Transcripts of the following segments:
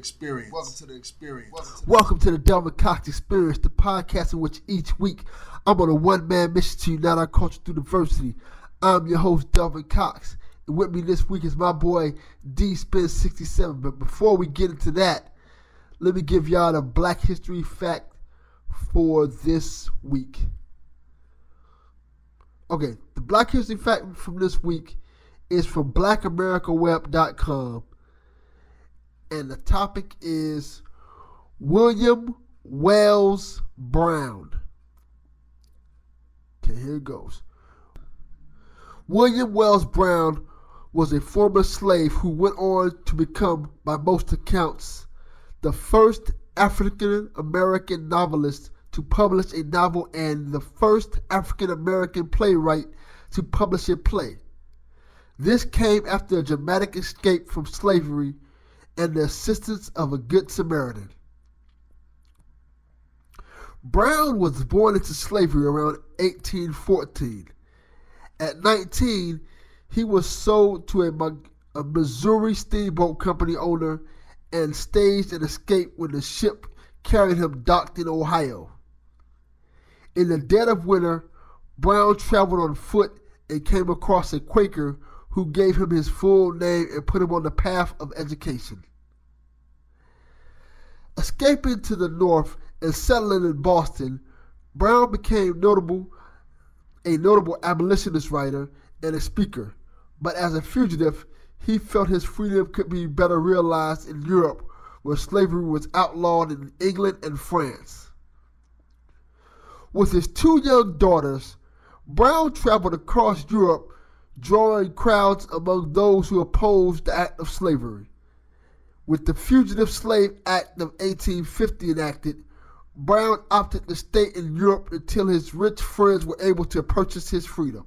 Experience. Welcome to the experience. Welcome to the, Welcome to the Delvin Cox Experience, the podcast in which each week I'm on a one man mission to unite our culture through diversity. I'm your host, Delvin Cox. And with me this week is my boy, D Spin 67. But before we get into that, let me give y'all the Black History fact for this week. Okay, the Black History fact from this week is from blackamericaweb.com. And the topic is William Wells Brown. Okay, here it goes. William Wells Brown was a former slave who went on to become, by most accounts, the first African American novelist to publish a novel and the first African American playwright to publish a play. This came after a dramatic escape from slavery and the assistance of a good Samaritan. Brown was born into slavery around 1814. At 19, he was sold to a, a Missouri Steamboat Company owner and staged an escape when the ship carried him docked in Ohio. In the dead of winter, Brown traveled on foot and came across a Quaker who gave him his full name and put him on the path of education. Escaping to the north and settling in Boston, Brown became notable a notable abolitionist writer and a speaker. But as a fugitive, he felt his freedom could be better realized in Europe, where slavery was outlawed in England and France. With his two young daughters, Brown traveled across Europe, drawing crowds among those who opposed the act of slavery. With the Fugitive Slave Act of 1850 enacted, Brown opted to stay in Europe until his rich friends were able to purchase his freedom.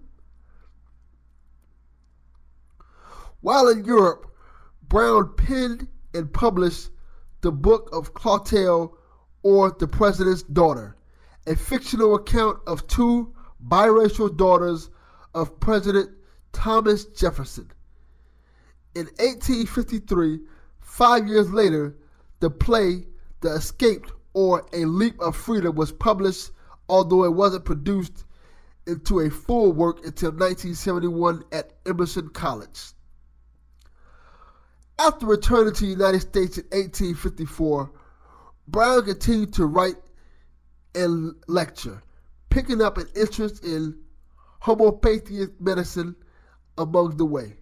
While in Europe, Brown penned and published the Book of Clotel or The President's Daughter, a fictional account of two biracial daughters of President Thomas Jefferson. In 1853, five years later, the play The Escaped or A Leap of Freedom was published, although it wasn't produced into a full work until 1971 at Emerson College. After returning to the United States in 1854, Brown continued to write and lecture, picking up an interest in homeopathic medicine among the way.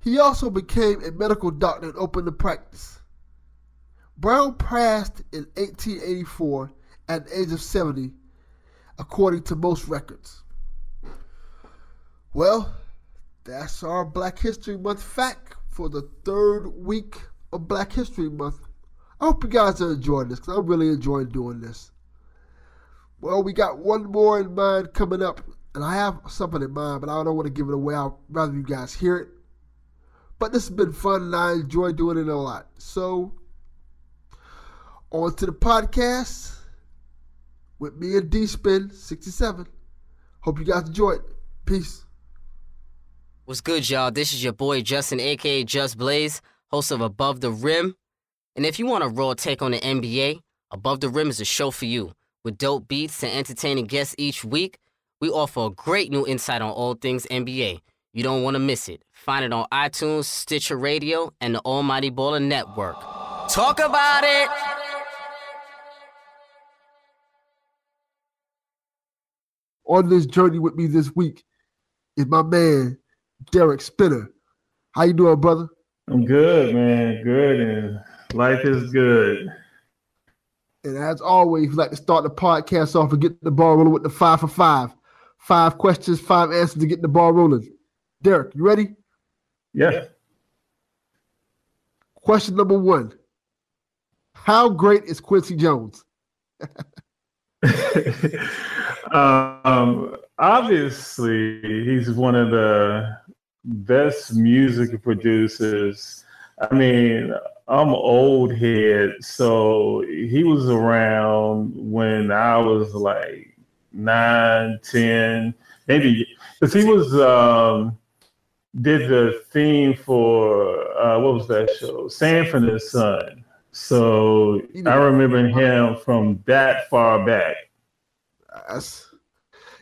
He also became a medical doctor and opened a practice. Brown passed in 1884 at the age of 70, according to most records. Well, that's our Black History Month fact for the third week of Black History Month. I hope you guys are enjoying this because I'm really enjoying doing this. Well, we got one more in mind coming up, and I have something in mind, but I don't want to give it away. I'd rather you guys hear it. But this has been fun, and I enjoy doing it a lot. So, on to the podcast with me and D Spin 67. Hope you guys enjoy it. Peace. What's good, y'all? This is your boy Justin, aka Just Blaze, host of Above the Rim. And if you want a raw take on the NBA, Above the Rim is a show for you. With dope beats and entertaining guests each week, we offer a great new insight on all things NBA. You don't want to miss it. Find it on iTunes, Stitcher Radio, and the Almighty Baller Network. Talk about it! On this journey with me this week is my man, Derek Spinner. How you doing, brother? I'm good, man. Good, and life is good. And as always, we like to start the podcast off and get the ball rolling with the five for five. Five questions, five answers to get the ball rolling. Derek, you ready? Yeah. Question number one How great is Quincy Jones? um, obviously, he's one of the best music producers. I mean, I'm old head, so he was around when I was like nine, ten, maybe because he was um, did the theme for uh, what was that show? Sanford and Son. So I remember him from that far back. That's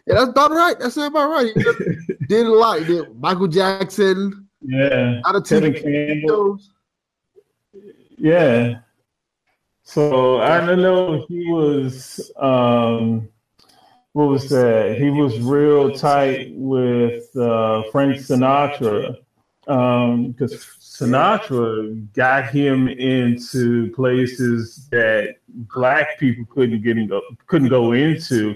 yeah, that's about right. That's about right. Did a lot. Did Michael Jackson. Yeah. Out of Tevin Campbell. Yeah. So I don't know he was um what was that? He was real tight with uh, Frank Sinatra because um, Sinatra got him into places that black people couldn't get in, couldn't go into.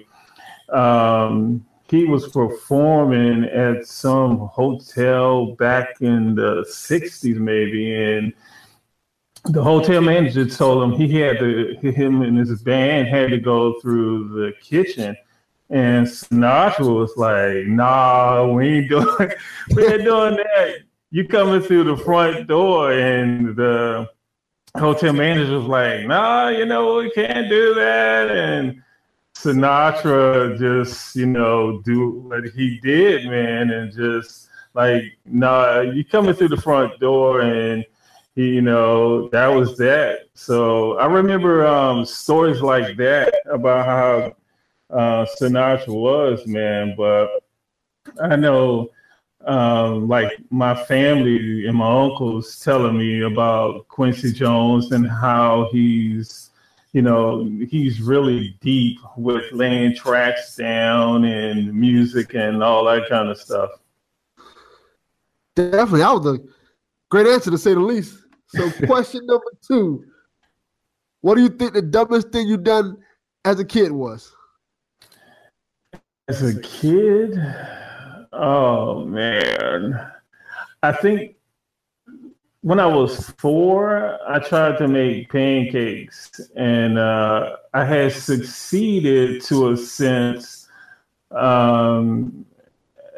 Um, he was performing at some hotel back in the '60s, maybe, and the hotel manager told him he had to him and his band had to go through the kitchen and Sinatra was like, nah, we ain't doing we ain't doing that. You coming through the front door and the hotel manager was like, nah, you know, we can't do that. And Sinatra just, you know, do what he did, man, and just like, nah, you coming through the front door and he, you know, that was that. So I remember um, stories like that about how uh, Sinatra was, man. But I know, um, like my family and my uncles telling me about Quincy Jones and how he's, you know, he's really deep with laying tracks down and music and all that kind of stuff. Definitely, that was a great answer to say the least. So, question number two: What do you think the dumbest thing you've done as a kid was? As a kid, oh man, I think when I was four, I tried to make pancakes, and uh, I had succeeded to a sense, um,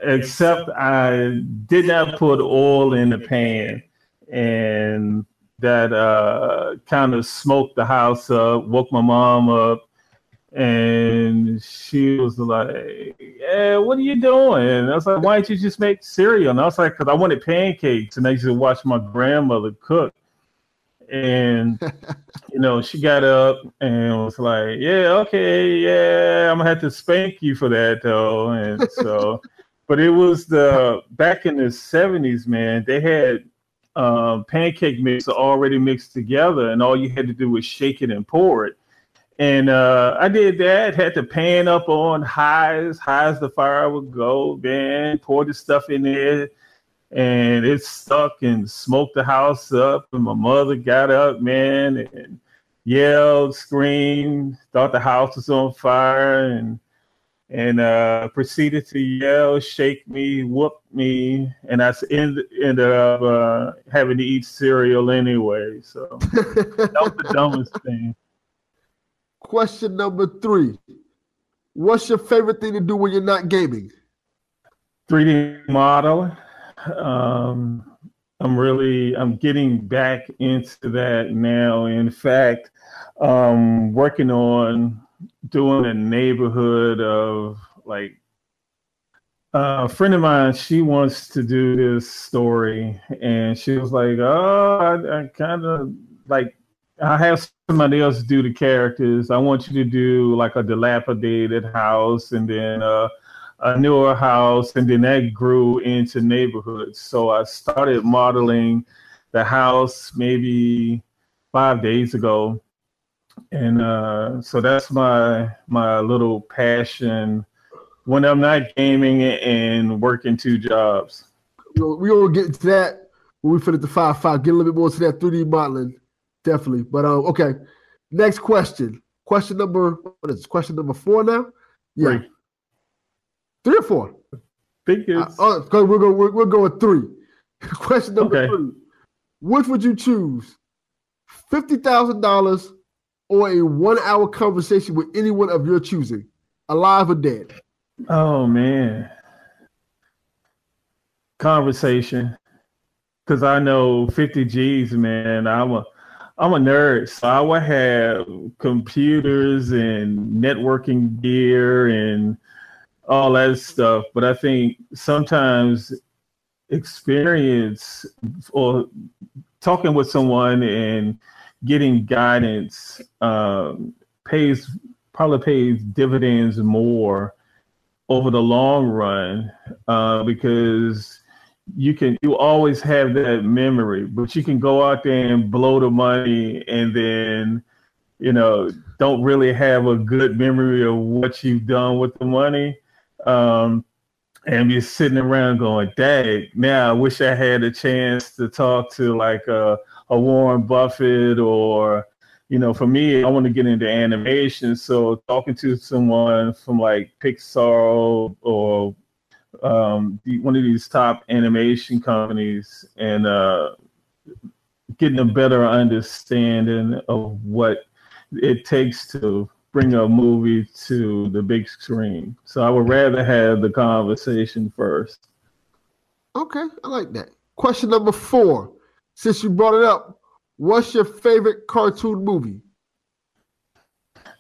except I did not put oil in the pan, and that uh, kind of smoked the house up, woke my mom up, and she was like, "Yeah, what are you doing?" And I was like, "Why don't you just make cereal?" And I was like, "Cause I wanted pancakes, and I used to watch my grandmother cook." And you know, she got up and was like, "Yeah, okay, yeah, I'm gonna have to spank you for that, though." And so, but it was the back in the '70s, man. They had um, pancake mix already mixed together, and all you had to do was shake it and pour it and uh, I did that. Had to pan up on high as high as the fire would go. Man, pour the stuff in there, and it stuck and smoked the house up. And my mother got up, man, and yelled, screamed, thought the house was on fire, and and uh, proceeded to yell, shake me, whoop me, and I ended, ended up uh, having to eat cereal anyway. So that was the dumbest thing. Question number three: What's your favorite thing to do when you're not gaming? 3D model. Um, I'm really I'm getting back into that now. In fact, um, working on doing a neighborhood of like uh, a friend of mine. She wants to do this story, and she was like, "Oh, I, I kind of like I have somebody else do the characters. I want you to do like a dilapidated house, and then." Uh, a newer house, and then that grew into neighborhoods. So I started modeling the house maybe five days ago, and uh, so that's my my little passion when I'm not gaming and working two jobs. We will get to that when we finish the five five. Get a little bit more to that 3D modeling, definitely. But um, okay, next question. Question number what is this? question number four now? Yeah. Three. Three or four? I think it's. Uh, oh, we're going. We're, we're going three. Question number okay. three: Which would you choose? Fifty thousand dollars or a one-hour conversation with anyone of your choosing, alive or dead? Oh man, conversation. Because I know fifty G's, man. I'm a I'm a nerd, so I would have computers and networking gear and all that stuff. But I think sometimes experience or talking with someone and getting guidance um, pays probably pays dividends more over the long run uh, because you can you always have that memory but you can go out there and blow the money and then you know don't really have a good memory of what you've done with the money um, and be sitting around going, "Dang, now I wish I had a chance to talk to like a, a Warren Buffett or." You know, for me, I want to get into animation. So talking to someone from like Pixar or um, one of these top animation companies and uh, getting a better understanding of what it takes to bring a movie to the big screen. So I would rather have the conversation first. Okay, I like that. Question number four. Since you brought it up, what's your favorite cartoon movie?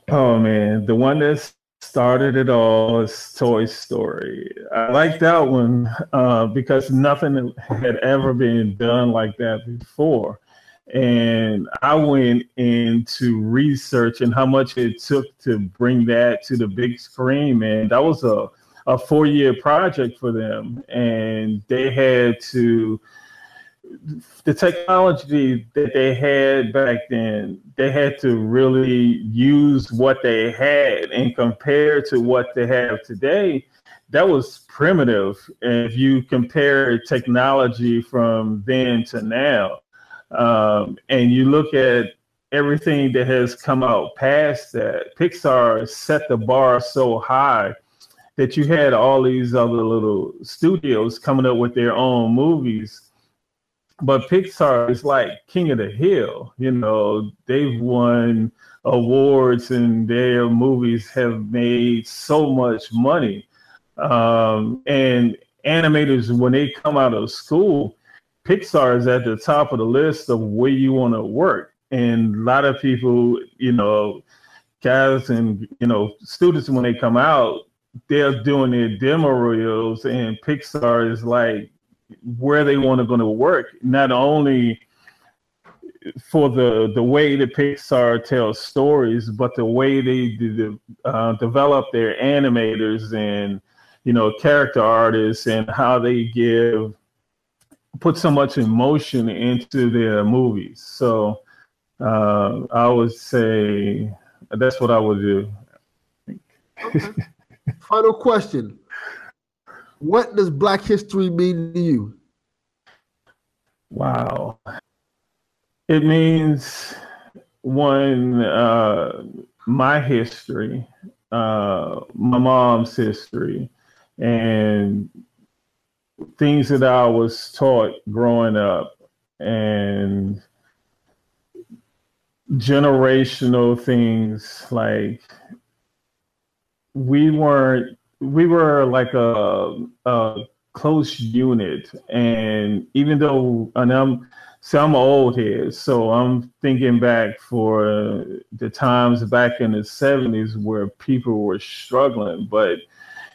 Oh man, the one that started it all is Toy Story. I like that one uh, because nothing had ever been done like that before and I went into research and how much it took to bring that to the big screen. And that was a, a four year project for them. And they had to, the technology that they had back then, they had to really use what they had and compare to what they have today. That was primitive. if you compare technology from then to now, um, and you look at everything that has come out past that, Pixar set the bar so high that you had all these other little studios coming up with their own movies. But Pixar is like king of the hill. You know, they've won awards and their movies have made so much money. Um, and animators, when they come out of school, Pixar is at the top of the list of where you want to work. And a lot of people, you know, guys and, you know, students, when they come out, they're doing their demo reels, and Pixar is like where they want to go to work, not only for the the way that Pixar tells stories, but the way they do, uh, develop their animators and you know character artists and how they give put so much emotion into their movies. So uh, I would say that's what I would do. Okay. Final question. What does Black History mean to you? Wow. It means one, uh, my history uh, my mom's history and things that I was taught growing up and generational things like we weren't we were like a, a close unit. And even though and I'm so I'm old here so I'm thinking back for the times back in the 70s where people were struggling but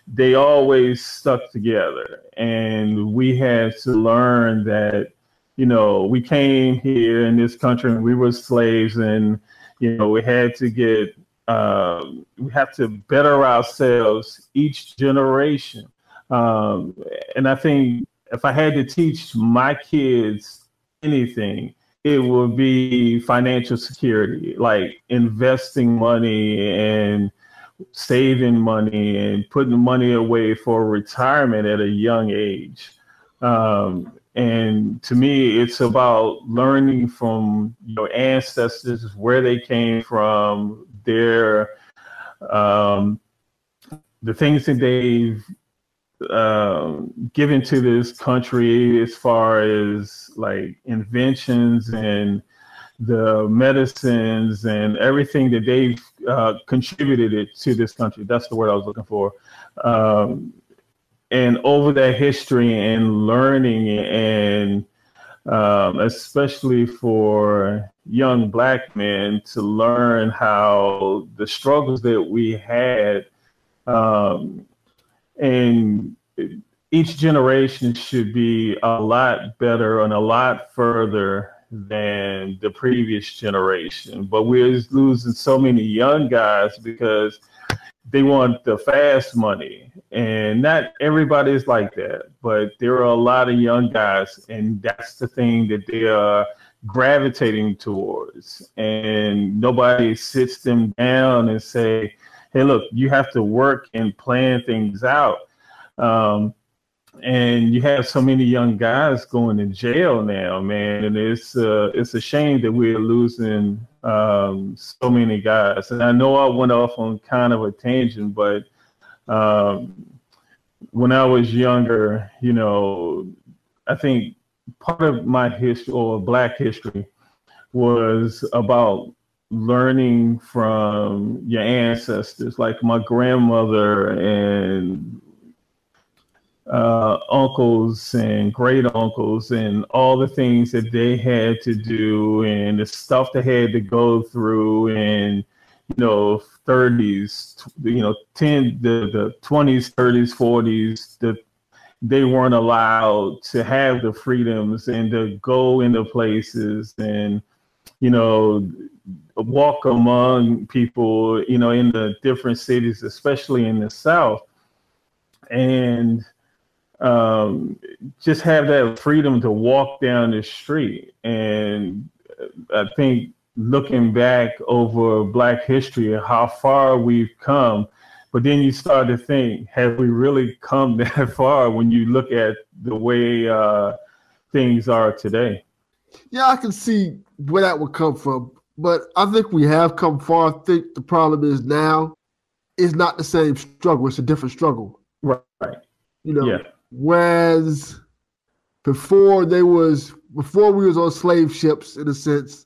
they always stuck together. And we had to learn that you know we came here in this country and we were slaves and you know we had to get um, we have to better ourselves each generation um, and i think if i had to teach my kids anything it would be financial security like investing money and saving money and putting money away for retirement at a young age. Um, and to me, it's about learning from your ancestors, where they came from, their um, the things that they've uh, given to this country as far as like inventions and the medicines and everything that they've uh, contributed it to this country. That's the word I was looking for. Um, and over that history and learning and um, especially for young black men to learn how the struggles that we had um, and each generation should be a lot better and a lot further than the previous generation. But we're losing so many young guys because they want the fast money. And not everybody is like that, but there are a lot of young guys, and that's the thing that they are gravitating towards. And nobody sits them down and say, hey, look, you have to work and plan things out. Um, and you have so many young guys going to jail now, man, and it's uh, it's a shame that we're losing um, so many guys. And I know I went off on kind of a tangent, but um, when I was younger, you know, I think part of my history or Black history was about learning from your ancestors, like my grandmother and uh, uncles and great uncles and all the things that they had to do and the stuff they had to go through and you know 30s you know 10 the, the 20s 30s 40s the they weren't allowed to have the freedoms and to go into places and you know walk among people you know in the different cities especially in the south. And um, just have that freedom to walk down the street. And I think looking back over Black history and how far we've come, but then you start to think, have we really come that far when you look at the way uh, things are today? Yeah, I can see where that would come from. But I think we have come far. I think the problem is now it's not the same struggle. It's a different struggle. Right. You know, yeah. Whereas before they was before we was on slave ships in a sense,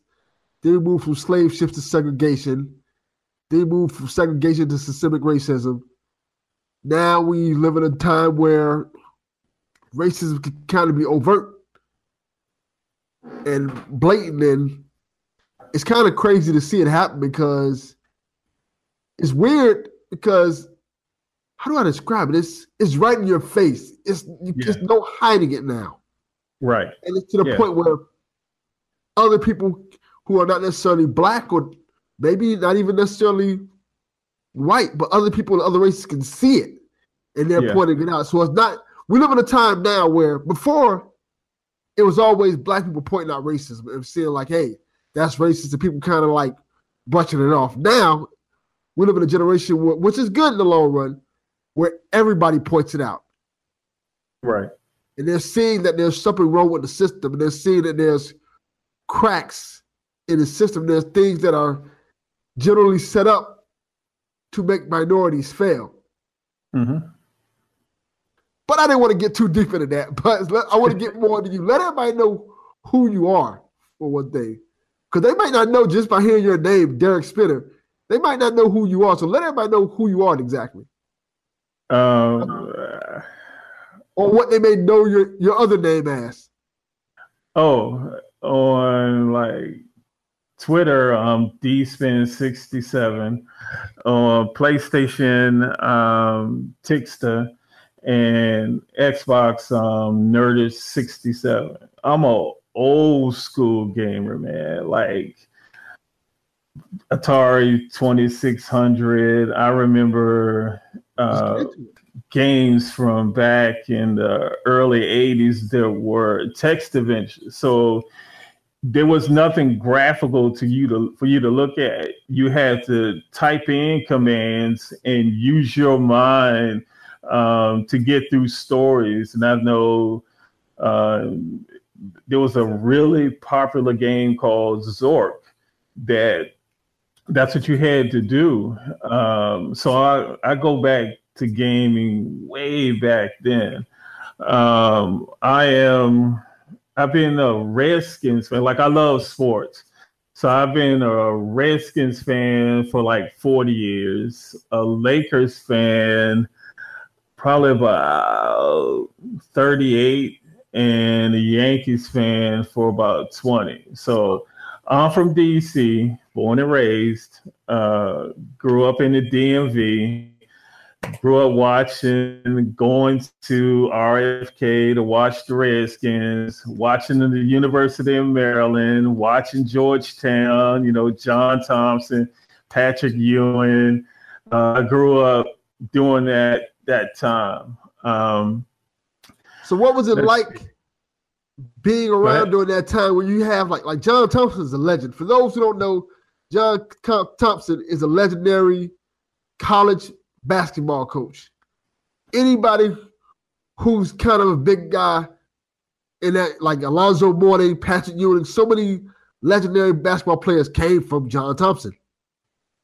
they moved from slave ships to segregation. They moved from segregation to systemic racism. Now we live in a time where racism can kind of be overt and blatant and it's kind of crazy to see it happen because it's weird because how do I describe it? It's it's right in your face. It's you, yeah. there's no hiding it now. Right. And it's to the yeah. point where other people who are not necessarily black or maybe not even necessarily white, but other people in other races can see it and they're yeah. pointing it out. So it's not we live in a time now where before it was always black people pointing out racism and saying like, hey, that's racist, and people kind of like brushing it off. Now we live in a generation where, which is good in the long run, where everybody points it out. Right. And they're seeing that there's something wrong with the system, and they're seeing that there's cracks in the system. There's things that are generally set up to make minorities fail. Mm-hmm. But I didn't want to get too deep into that. But I want to get more into you. Let everybody know who you are for one thing, because they might not know just by hearing your name, Derek Spinner. They might not know who you are. So let everybody know who you are exactly. Um, or what they may know your your other name as. Oh, on like Twitter, um, dspin67, on PlayStation, um, Tixter, and Xbox, um, Nerdist67. I'm a old school gamer, man. Like Atari 2600. I remember uh, games from back in the early 80s that were text adventures. So there was nothing graphical to you to for you to look at. You had to type in commands and use your mind um, to get through stories. And I know uh, there was a really popular game called Zork that that's what you had to do. Um, so I, I go back to gaming way back then. Um, I am I've been a Redskins fan. Like I love sports. So I've been a Redskins fan for like 40 years, a Lakers fan probably about 38, and a Yankees fan for about 20. So I'm from DC, born and raised, uh, grew up in the DMV grew up watching, going to RFK to watch the Redskins, watching the University of Maryland, watching Georgetown, you know, John Thompson, Patrick Ewing. Uh, I grew up doing that that time. Um, so what was it like being around during that time when you have like like John Thompson is a legend. For those who don't know, John Thompson is a legendary college basketball coach. Anybody who's kind of a big guy in that, like Alonzo Mourning, Patrick Ewing, so many legendary basketball players came from John Thompson.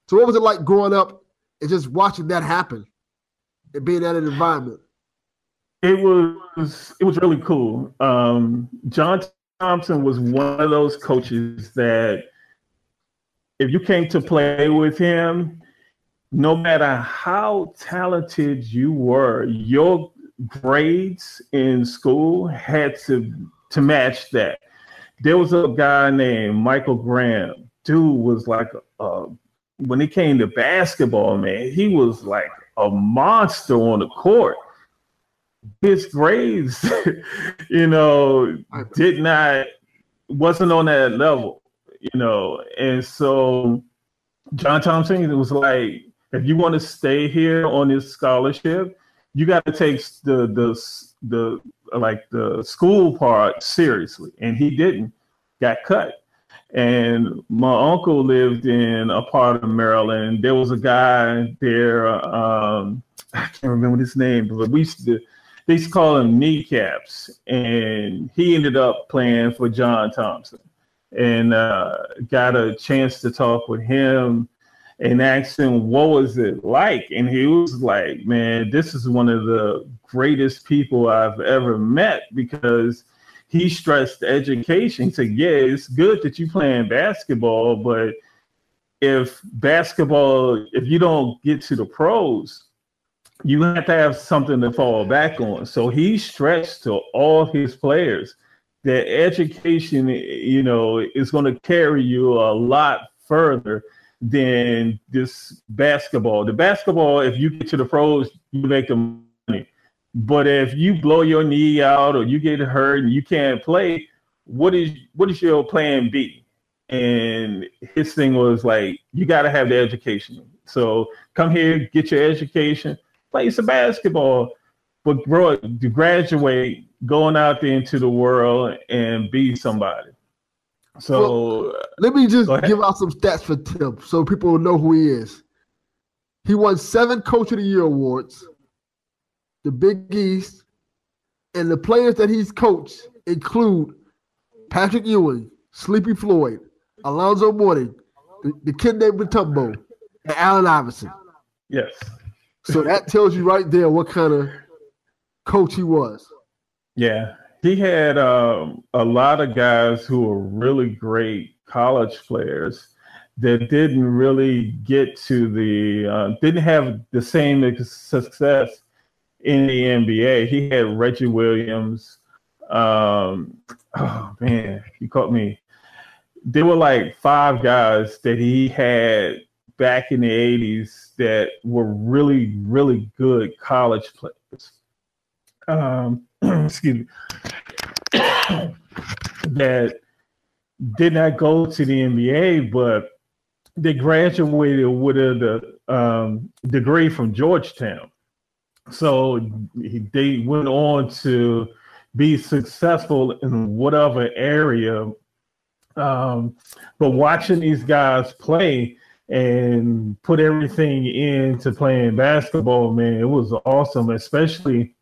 So what was it like growing up and just watching that happen and being in that environment? It was it was really cool. Um, John Thompson was one of those coaches that if you came to play with him, no matter how talented you were, your grades in school had to to match that. There was a guy named Michael Graham. Dude was like when it came to basketball, man, he was like a monster on the court. His grades, you know, did not wasn't on that level, you know, and so John Thompson was like if you want to stay here on this scholarship, you got to take the the the like the school part seriously, and he didn't. Got cut. And my uncle lived in a part of Maryland. There was a guy there. Um, I can't remember his name, but we used to they used to call him kneecaps, and he ended up playing for John Thompson, and uh, got a chance to talk with him and asked him what was it like? And he was like man this is one of the greatest people i've ever met because he stressed education. He said yeah it's good that you playing basketball but if basketball if you don't get to the pros you have to have something to fall back on so he stressed to all his players that education you know is going to carry you a lot further than this basketball. The basketball, if you get to the pros, you make the money. But if you blow your knee out or you get hurt and you can't play, what is what is your plan B? And his thing was like, you got to have the education. So come here, get your education, play some basketball, but bro, to graduate, going out there into the world and be somebody. So well, let me just give out some stats for Tim so people will know who he is. He won seven Coach of the Year awards, the Big East, and the players that he's coached include Patrick Ewing, Sleepy Floyd, Alonzo Mourning, the, Dikembe Mutombo, and Allen Iverson. Yes. So that tells you right there what kind of coach he was. Yeah, he had um, a lot of guys who were really great college players that didn't really get to the uh, didn't have the same success in the NBA. He had Reggie Williams. Um, oh man, you caught me. There were like five guys that he had back in the 80s that were really, really good college players. Um, excuse me. that did not go to the NBA, but they graduated with a um, degree from Georgetown. So they went on to be successful in whatever area. Um, but watching these guys play and put everything into playing basketball, man, it was awesome, especially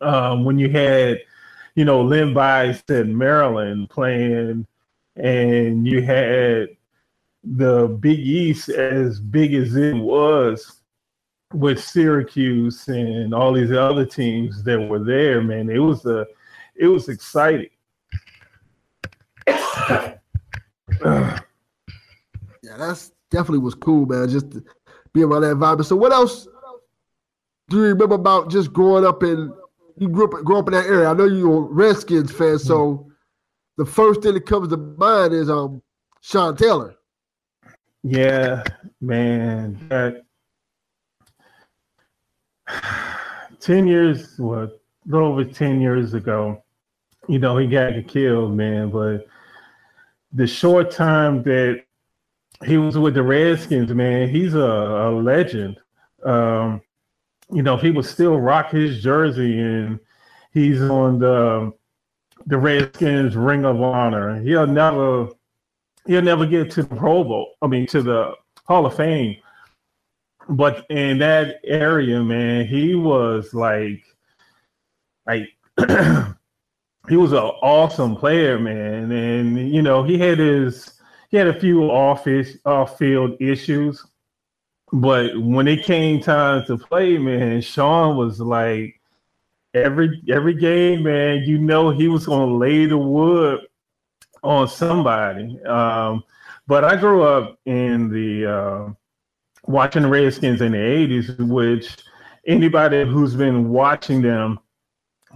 um, when you had, you know, Len Bias in Maryland playing, and you had the Big East as big as it was with Syracuse and all these other teams that were there, man, it was a it was exciting. yeah, that's definitely was cool, man. Just be around that vibe. So, what else do you remember about just growing up in? You grew up, grew up in that area. I know you're a Redskins fan, so the first thing that comes to mind is um Sean Taylor. Yeah, man. That 10 years, what, a little over 10 years ago, you know, he got killed, man. But the short time that he was with the Redskins, man, he's a, a legend. Um, you know, he would still rock his jersey and he's on the the Redskins Ring of Honor. He'll never he'll never get to the Pro Bowl. I mean, to the Hall of Fame. But in that area, man, he was like, like he was an awesome player, man. And you know, he had his he had a few off off field issues, but when it came time to play, man, Sean was like every every game, man. You know, he was gonna lay the wood on somebody. Um, but I grew up in the uh, watching the Redskins in the '80s, which anybody who's been watching them,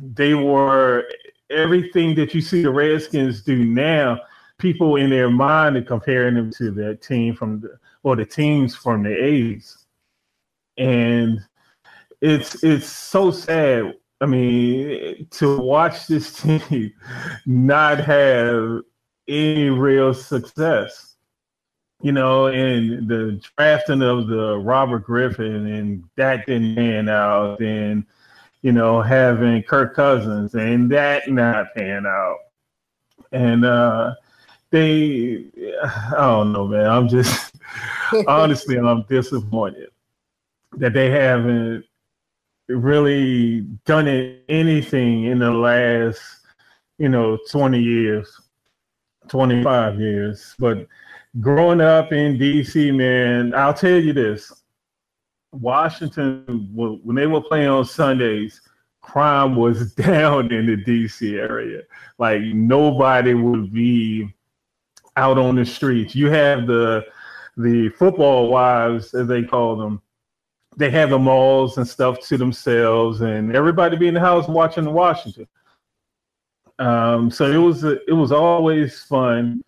they were everything that you see the Redskins do now. People in their mind are comparing them to that team from the or the teams from the '80s, and it's it's so sad. I mean, to watch this team not have any real success. You know, and the drafting of the Robert Griffin and that didn't pan out, and you know, having Kirk Cousins and that not pan out. And uh they I don't know, man. I'm just honestly I'm disappointed that they haven't really done it, anything in the last, you know, 20 years. 25 years. But growing up in DC, man, I'll tell you this Washington, when they were playing on Sundays, crime was down in the DC area. Like nobody would be out on the streets. You have the the football wives, as they call them. They have the malls and stuff to themselves, and everybody be in the house watching Washington. Um, so it was it was always fun,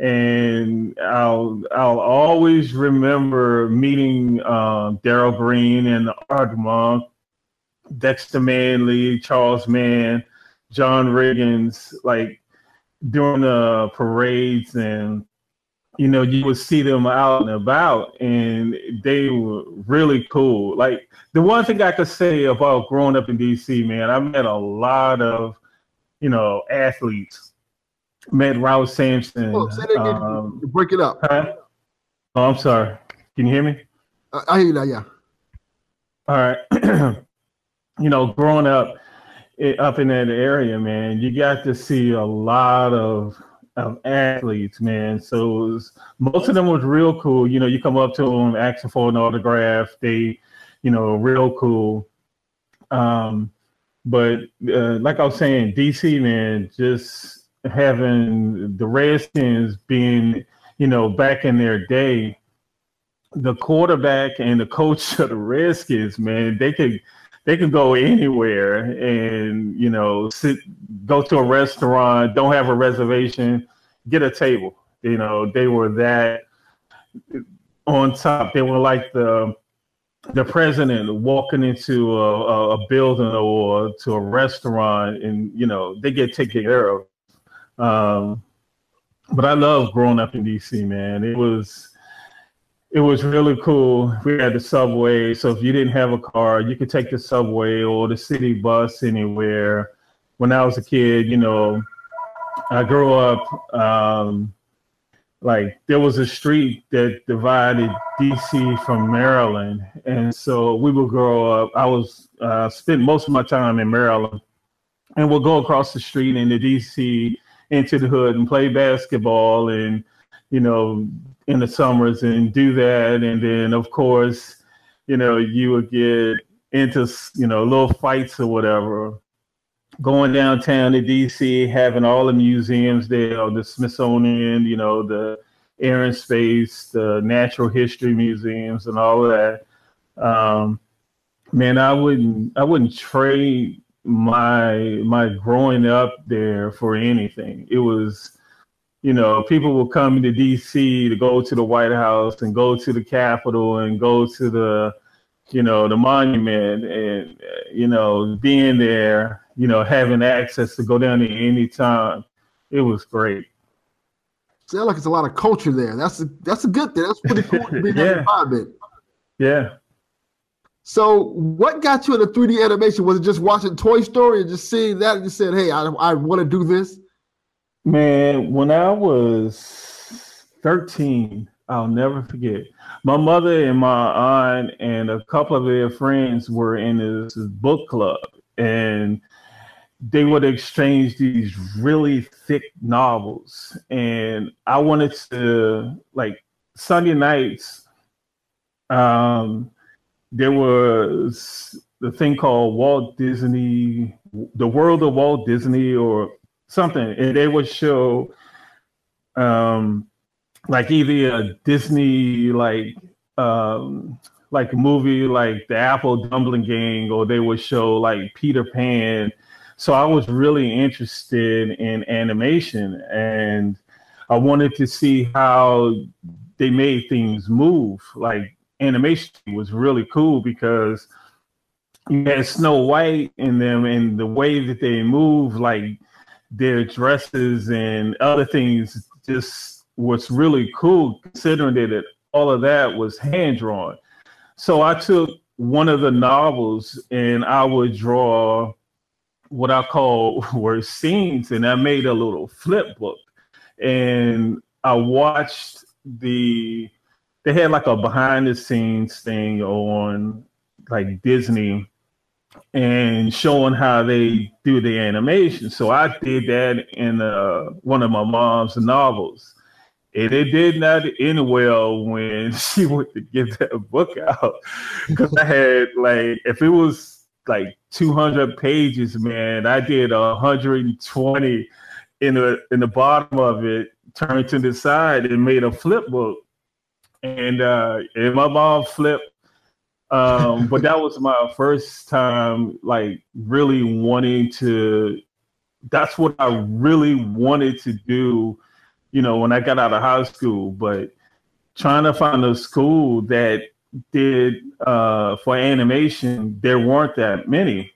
and I'll I'll always remember meeting um, Darrell Green and Art Monk, Dexter Manley, Charles Mann, John Riggins, like during the parades and you know, you would see them out and about, and they were really cool. Like the one thing I could say about growing up in DC, man, I met a lot of you know, athletes. Met Ralph Sampson. Oh, say. Um, break it up. Huh? Oh, I'm sorry. Can you hear me? I, I hear you now. Yeah. All right. you know, growing up up in that area, man, you got to see a lot of of athletes, man. So was, most of them was real cool. You know, you come up to them, asking for an autograph. They, you know, real cool. Um, but uh, like I was saying, DC man, just having the Redskins being, you know, back in their day, the quarterback and the coach of the Redskins, man, they could they could go anywhere and you know sit go to a restaurant don't have a reservation get a table. You know they were that on top. They were like the the president walking into a, a building or to a restaurant and you know they get taken care of. Um, but i love growing up in dc man. It was it was really cool. We had the subway, so if you didn't have a car, you could take the subway or the city bus anywhere. When I was a kid, you know, I grew up um, like there was a street that divided DC from Maryland, and so we would grow up. I was uh, spent most of my time in Maryland, and we'll go across the street into DC into the hood and play basketball and you know in the summers and do that. And then, of course, you know, you would get into, you know, little fights or whatever. Going downtown to DC, having all the museums there, the Smithsonian, you know, the Air and Space, the Natural History Museums, and all of that. Um, man, I wouldn't, I wouldn't trade my my growing up there for anything. It was you know, people will come to DC to go to the White House and go to the Capitol and go to the, you know, the monument and, you know, being there, you know, having access to go down there anytime. It was great. Sound like it's a lot of culture there. That's a that's a good thing. That's pretty cool to be in yeah. environment. Yeah. So, what got you into 3D animation? Was it just watching Toy Story and just seeing that and just said, "Hey, I, I want to do this"? Man, when I was 13, I'll never forget. My mother and my aunt and a couple of their friends were in this book club, and they would exchange these really thick novels. And I wanted to, like, Sunday nights, um, there was the thing called Walt Disney, The World of Walt Disney, or something, and they would show um like either a Disney like um like a movie like the Apple Dumpling Gang, or they would show like Peter Pan. So I was really interested in animation, and I wanted to see how they made things move. Like animation was really cool because you had Snow White in them, and the way that they move, like their dresses and other things just was really cool considering that all of that was hand drawn. So I took one of the novels and I would draw what I call were scenes and I made a little flip book. And I watched the they had like a behind the scenes thing on like Disney and showing how they do the animation. So I did that in uh, one of my mom's novels. And it did not end well when she went to give that book out. Because I had, like, if it was like 200 pages, man, I did 120 in the in the bottom of it, turned to the side and made a flip book. And uh, and my mom flipped um, but that was my first time, like really wanting to. That's what I really wanted to do, you know, when I got out of high school. But trying to find a school that did uh, for animation, there weren't that many.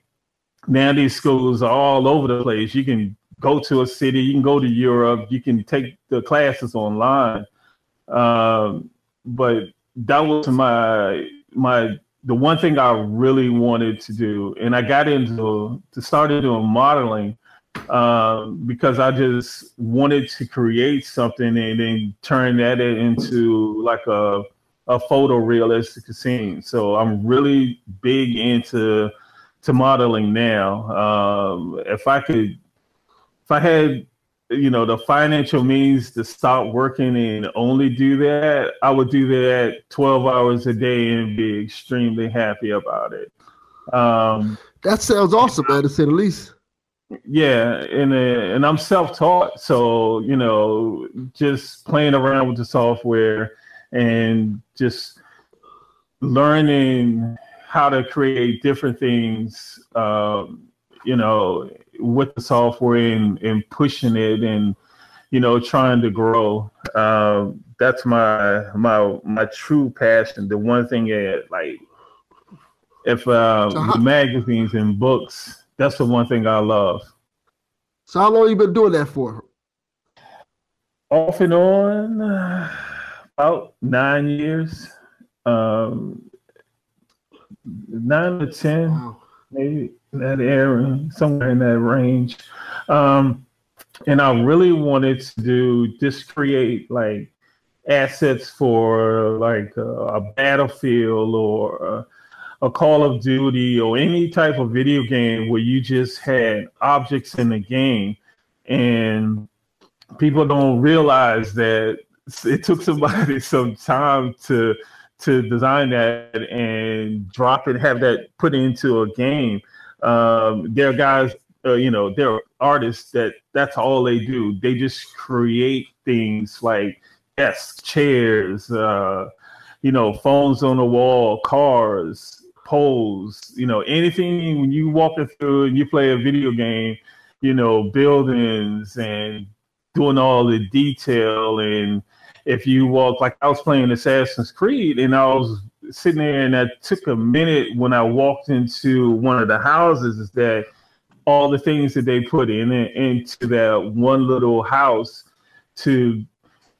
Now these schools are all over the place. You can go to a city, you can go to Europe, you can take the classes online. Um, but that was my my the one thing I really wanted to do, and I got into to started doing modeling um, because I just wanted to create something and then turn that into like a a photorealistic scene. So I'm really big into to modeling now. Um, if I could, if I had you know the financial means to stop working and only do that, I would do that 12 hours a day and be extremely happy about it. Um, that sounds awesome, man, to say the least. Yeah, and uh, and I'm self-taught, so you know, just playing around with the software and just learning how to create different things, um, you know, with the software and, and pushing it and you know trying to grow. Um, that's my my my true passion. The one thing that like if uh, so how, magazines and books, that's the one thing I love. So how long you been doing that for? Off and on, about nine years, um, nine to ten, wow. maybe that area, somewhere in that range. Um, and I really wanted to do just create like assets for like a, a battlefield or a, a, Call of Duty or any type of video game where you just had objects in the game and people don't realize that it took somebody some time to to design that and drop it, have that put into a game. Um, there are guys, uh, you know, there are artists that that's all they do. They just create things like desks, chairs, uh, you know, phones on the wall, cars, poles, you know, anything when you walk through and you play a video game, you know, buildings and doing all the detail and if you walk like I was playing Assassin's Creed and I was sitting there and that took a minute when I walked into one of the houses is that all the things that they put in into that one little house to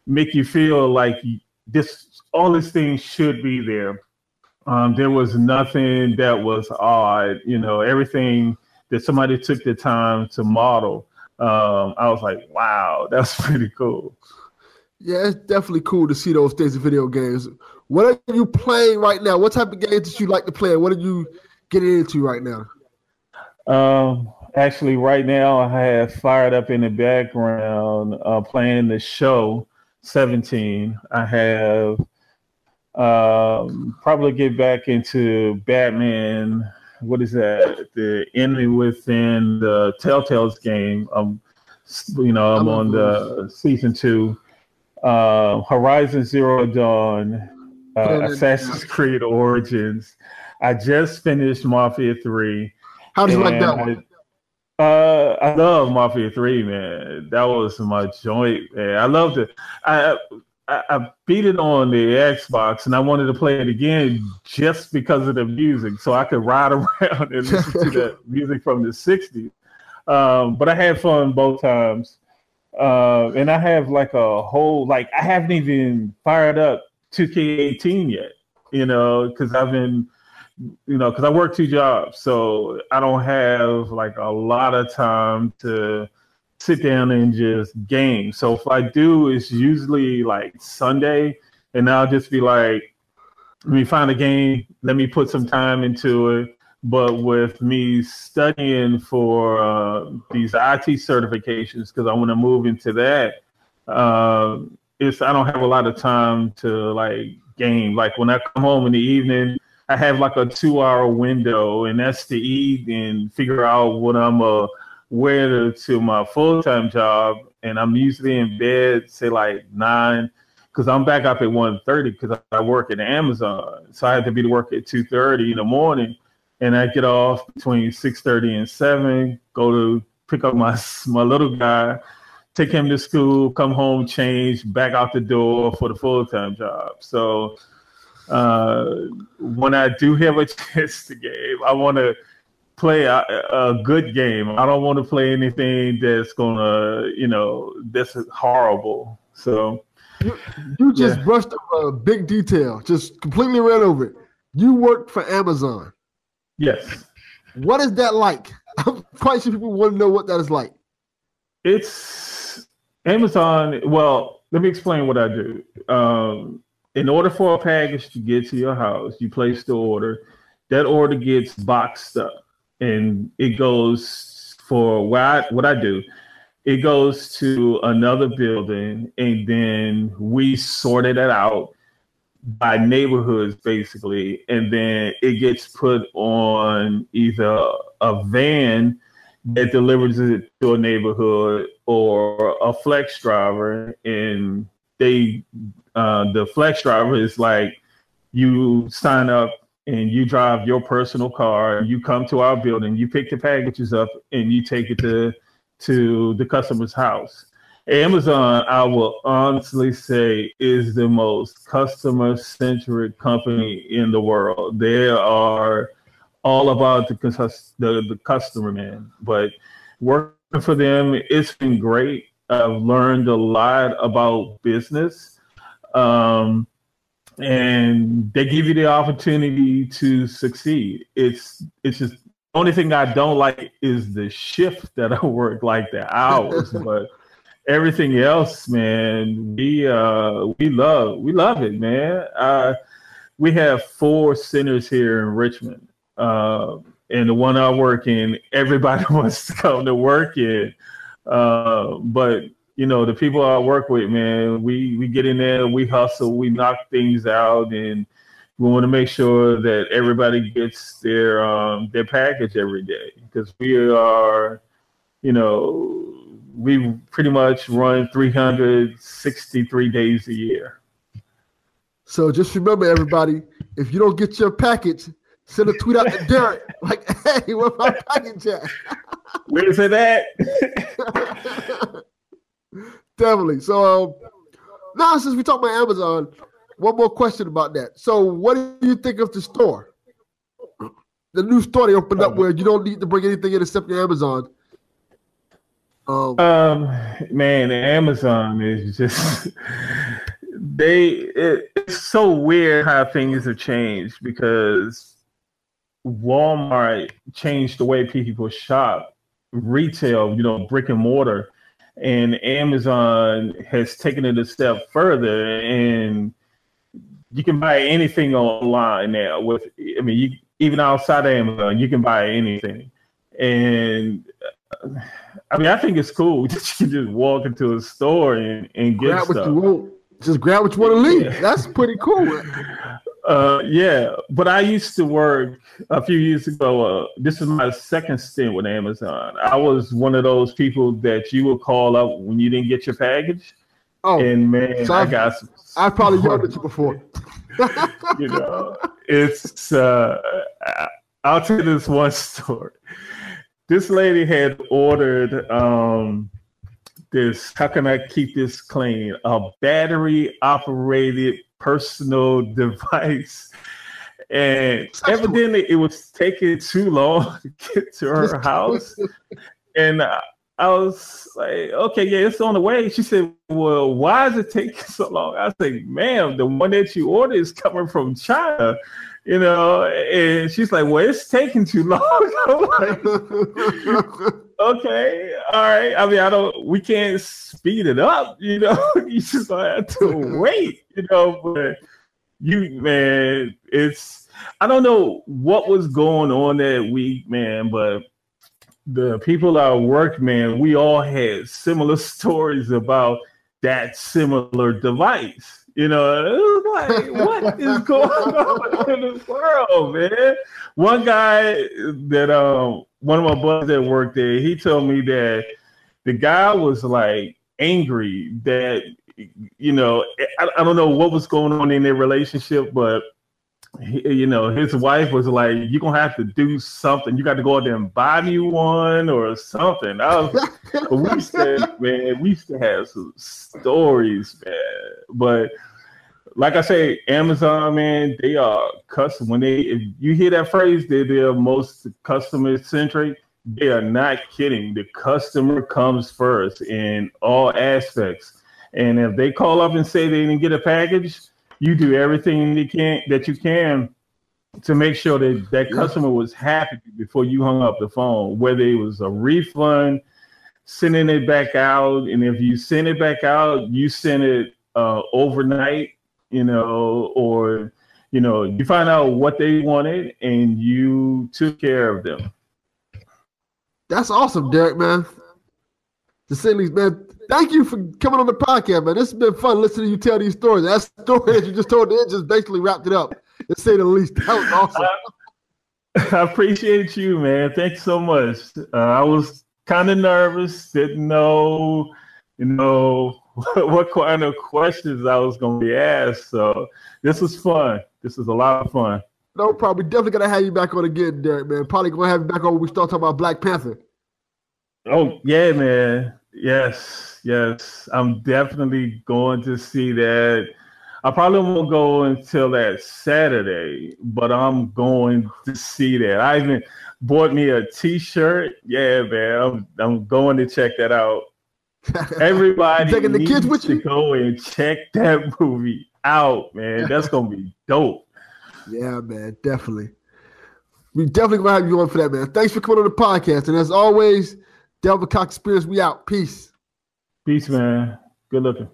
make you feel like this all these things should be there. Um, there was nothing that was odd, you know, everything that somebody took the time to model. Um, I was like, wow, that's pretty cool. Yeah, it's definitely cool to see those things in video games. What are you playing right now? What type of games did you like to play? What are you getting into right now? Um, actually, right now I have fired up in the background uh, playing the show 17. I have um, probably get back into Batman. What is that? The enemy within the Telltale's game. Um, you know, I'm, I'm on the season two uh, Horizon Zero Dawn, uh, Assassin's Creed Origins. I just finished Mafia Three. How do you like that one? I, uh, I love Mafia Three, man. That was my joint, man. I loved it. I, I I beat it on the Xbox, and I wanted to play it again just because of the music, so I could ride around and listen to the music from the '60s. Um, but I had fun both times. Uh, and I have like a whole like I haven't even fired up 2K18 yet, you know, because I've been, you know, because I work two jobs, so I don't have like a lot of time to sit down and just game. So if I do, it's usually like Sunday, and I'll just be like, let me find a game, let me put some time into it but with me studying for uh, these IT certifications because I want to move into that, uh, it's I don't have a lot of time to like game. Like when I come home in the evening, I have like a two-hour window, and that's to eat and figure out what I'm uh wear to my full-time job. And I'm usually in bed say like nine because I'm back up at 1.30 because I work at Amazon, so I have to be to work at 2:30 in the morning and I get off between six thirty and seven. Go to pick up my my little guy, take him to school, come home, change, back out the door for the full time job. So uh, when I do have a chance to game, I want to play a, a, good game. I don't want to play anything that's gonna, you know, that's horrible. So you, you just yeah. brushed a big detail, just completely ran over it. You work for Amazon. Yes. What is that like? I'm quite sure people want to know what that is like. It's Amazon. Well, let me explain what I do. Um, in order for a package to get to your house, you place the order. That order gets boxed up, and it goes for what I, what I do it goes to another building, and then we sorted it out by neighborhoods basically, and then it gets put on either a van that delivers it to a neighborhood or a flex driver, and they uh, the flex driver is like you sign up and you drive your personal car, you come to our building, you pick the packages up, and you take it to to the customer's house. Amazon, I will honestly say, is the most customer centric company in the world. They are all about the, the, the customer, man. But working for them, it's been great. I've learned a lot about business. Um, and they give you the opportunity to succeed. It's it's just the only thing I don't like is the shift that I work, like the hours, but everything else, man, we uh we love we love it, man. Uh, we have four centers here in Richmond, uh, and the one I work in, everybody wants to come to work in, uh, but you know the people I work with, man, we we get in there, we hustle, we knock things out, and we want to make sure that everybody gets their um, their package every day because we are, you know, we pretty much run 363 days a year. So just remember, everybody, if you don't get your package, send a tweet out to Derek like, "Hey, where's my package at?" Where's it at? Definitely. So um, now, since we talk about Amazon, one more question about that. So, what do you think of the store? The new store they opened up where you don't need to bring anything in except your Amazon. Um, um man, Amazon is just they. It, it's so weird how things have changed because Walmart changed the way people shop, retail, you know, brick and mortar, and Amazon has taken it a step further and you can buy anything online now. With I mean, you even outside of Amazon, you can buy anything, and uh, I mean, I think it's cool that you can just walk into a store and, and get grab stuff. what you want. Just grab what you want to leave. That's pretty cool. Uh, yeah, but I used to work a few years ago. Uh, this is my second stint with Amazon. I was one of those people that you would call up when you didn't get your package. Oh, and man, so I got some I've probably yelled at you before. you know, it's. Uh, I'll tell you this one story. This lady had ordered um, this. How can I keep this clean? A battery operated personal device. And evidently, it was taking too long to get to her house. And I was like, okay, yeah, it's on the way. She said, well, why is it taking so long? I said, ma'am, the one that you ordered is coming from China, you know. And she's like, well, it's taking too long. like, okay, all right. I mean, I don't, we can't speed it up, you know. you just have to wait, you know. But you, man, it's, I don't know what was going on that week, man, but the people I work, man, we all had similar stories about that similar device. You know, it was like, what is going on in this world, man? One guy that um one of my buddies that worked there, he told me that the guy was like angry that you know, I, I don't know what was going on in their relationship, but you know, his wife was like, "You're gonna have to do something. You got to go out there and buy me one or something." I was, we to, man, we used to have some stories, man. But like I say, Amazon, man, they are custom. When they, if you hear that phrase, they're the most customer centric. They are not kidding. The customer comes first in all aspects. And if they call up and say they didn't get a package, you do everything you can that you can to make sure that that customer was happy before you hung up the phone, whether it was a refund, sending it back out, and if you send it back out, you send it uh, overnight, you know, or you know, you find out what they wanted and you took care of them. That's awesome, Derek, man. To say least, man. Thank you for coming on the podcast, man. This has been fun listening to you tell these stories. That story that you just told, it just basically wrapped it up. To say the least, that was awesome. I appreciate you, man. Thanks so much. Uh, I was kind of nervous, didn't know, you know, what kind of questions I was going to be asked. So this was fun. This was a lot of fun. No problem. We definitely gonna have you back on again, Derek. Man, probably gonna have you back on when we start talking about Black Panther. Oh yeah, man. Yes, yes. I'm definitely going to see that. I probably won't go until that Saturday, but I'm going to see that. I even bought me a T-shirt. Yeah, man. I'm I'm going to check that out. Everybody taking the kids with you? to go and check that movie out, man. That's gonna be dope. Yeah, man, definitely. We definitely gonna have you on for that, man. Thanks for coming on the podcast, and as always, Delvin Cox Experience, we out. Peace. Peace, man. Good looking.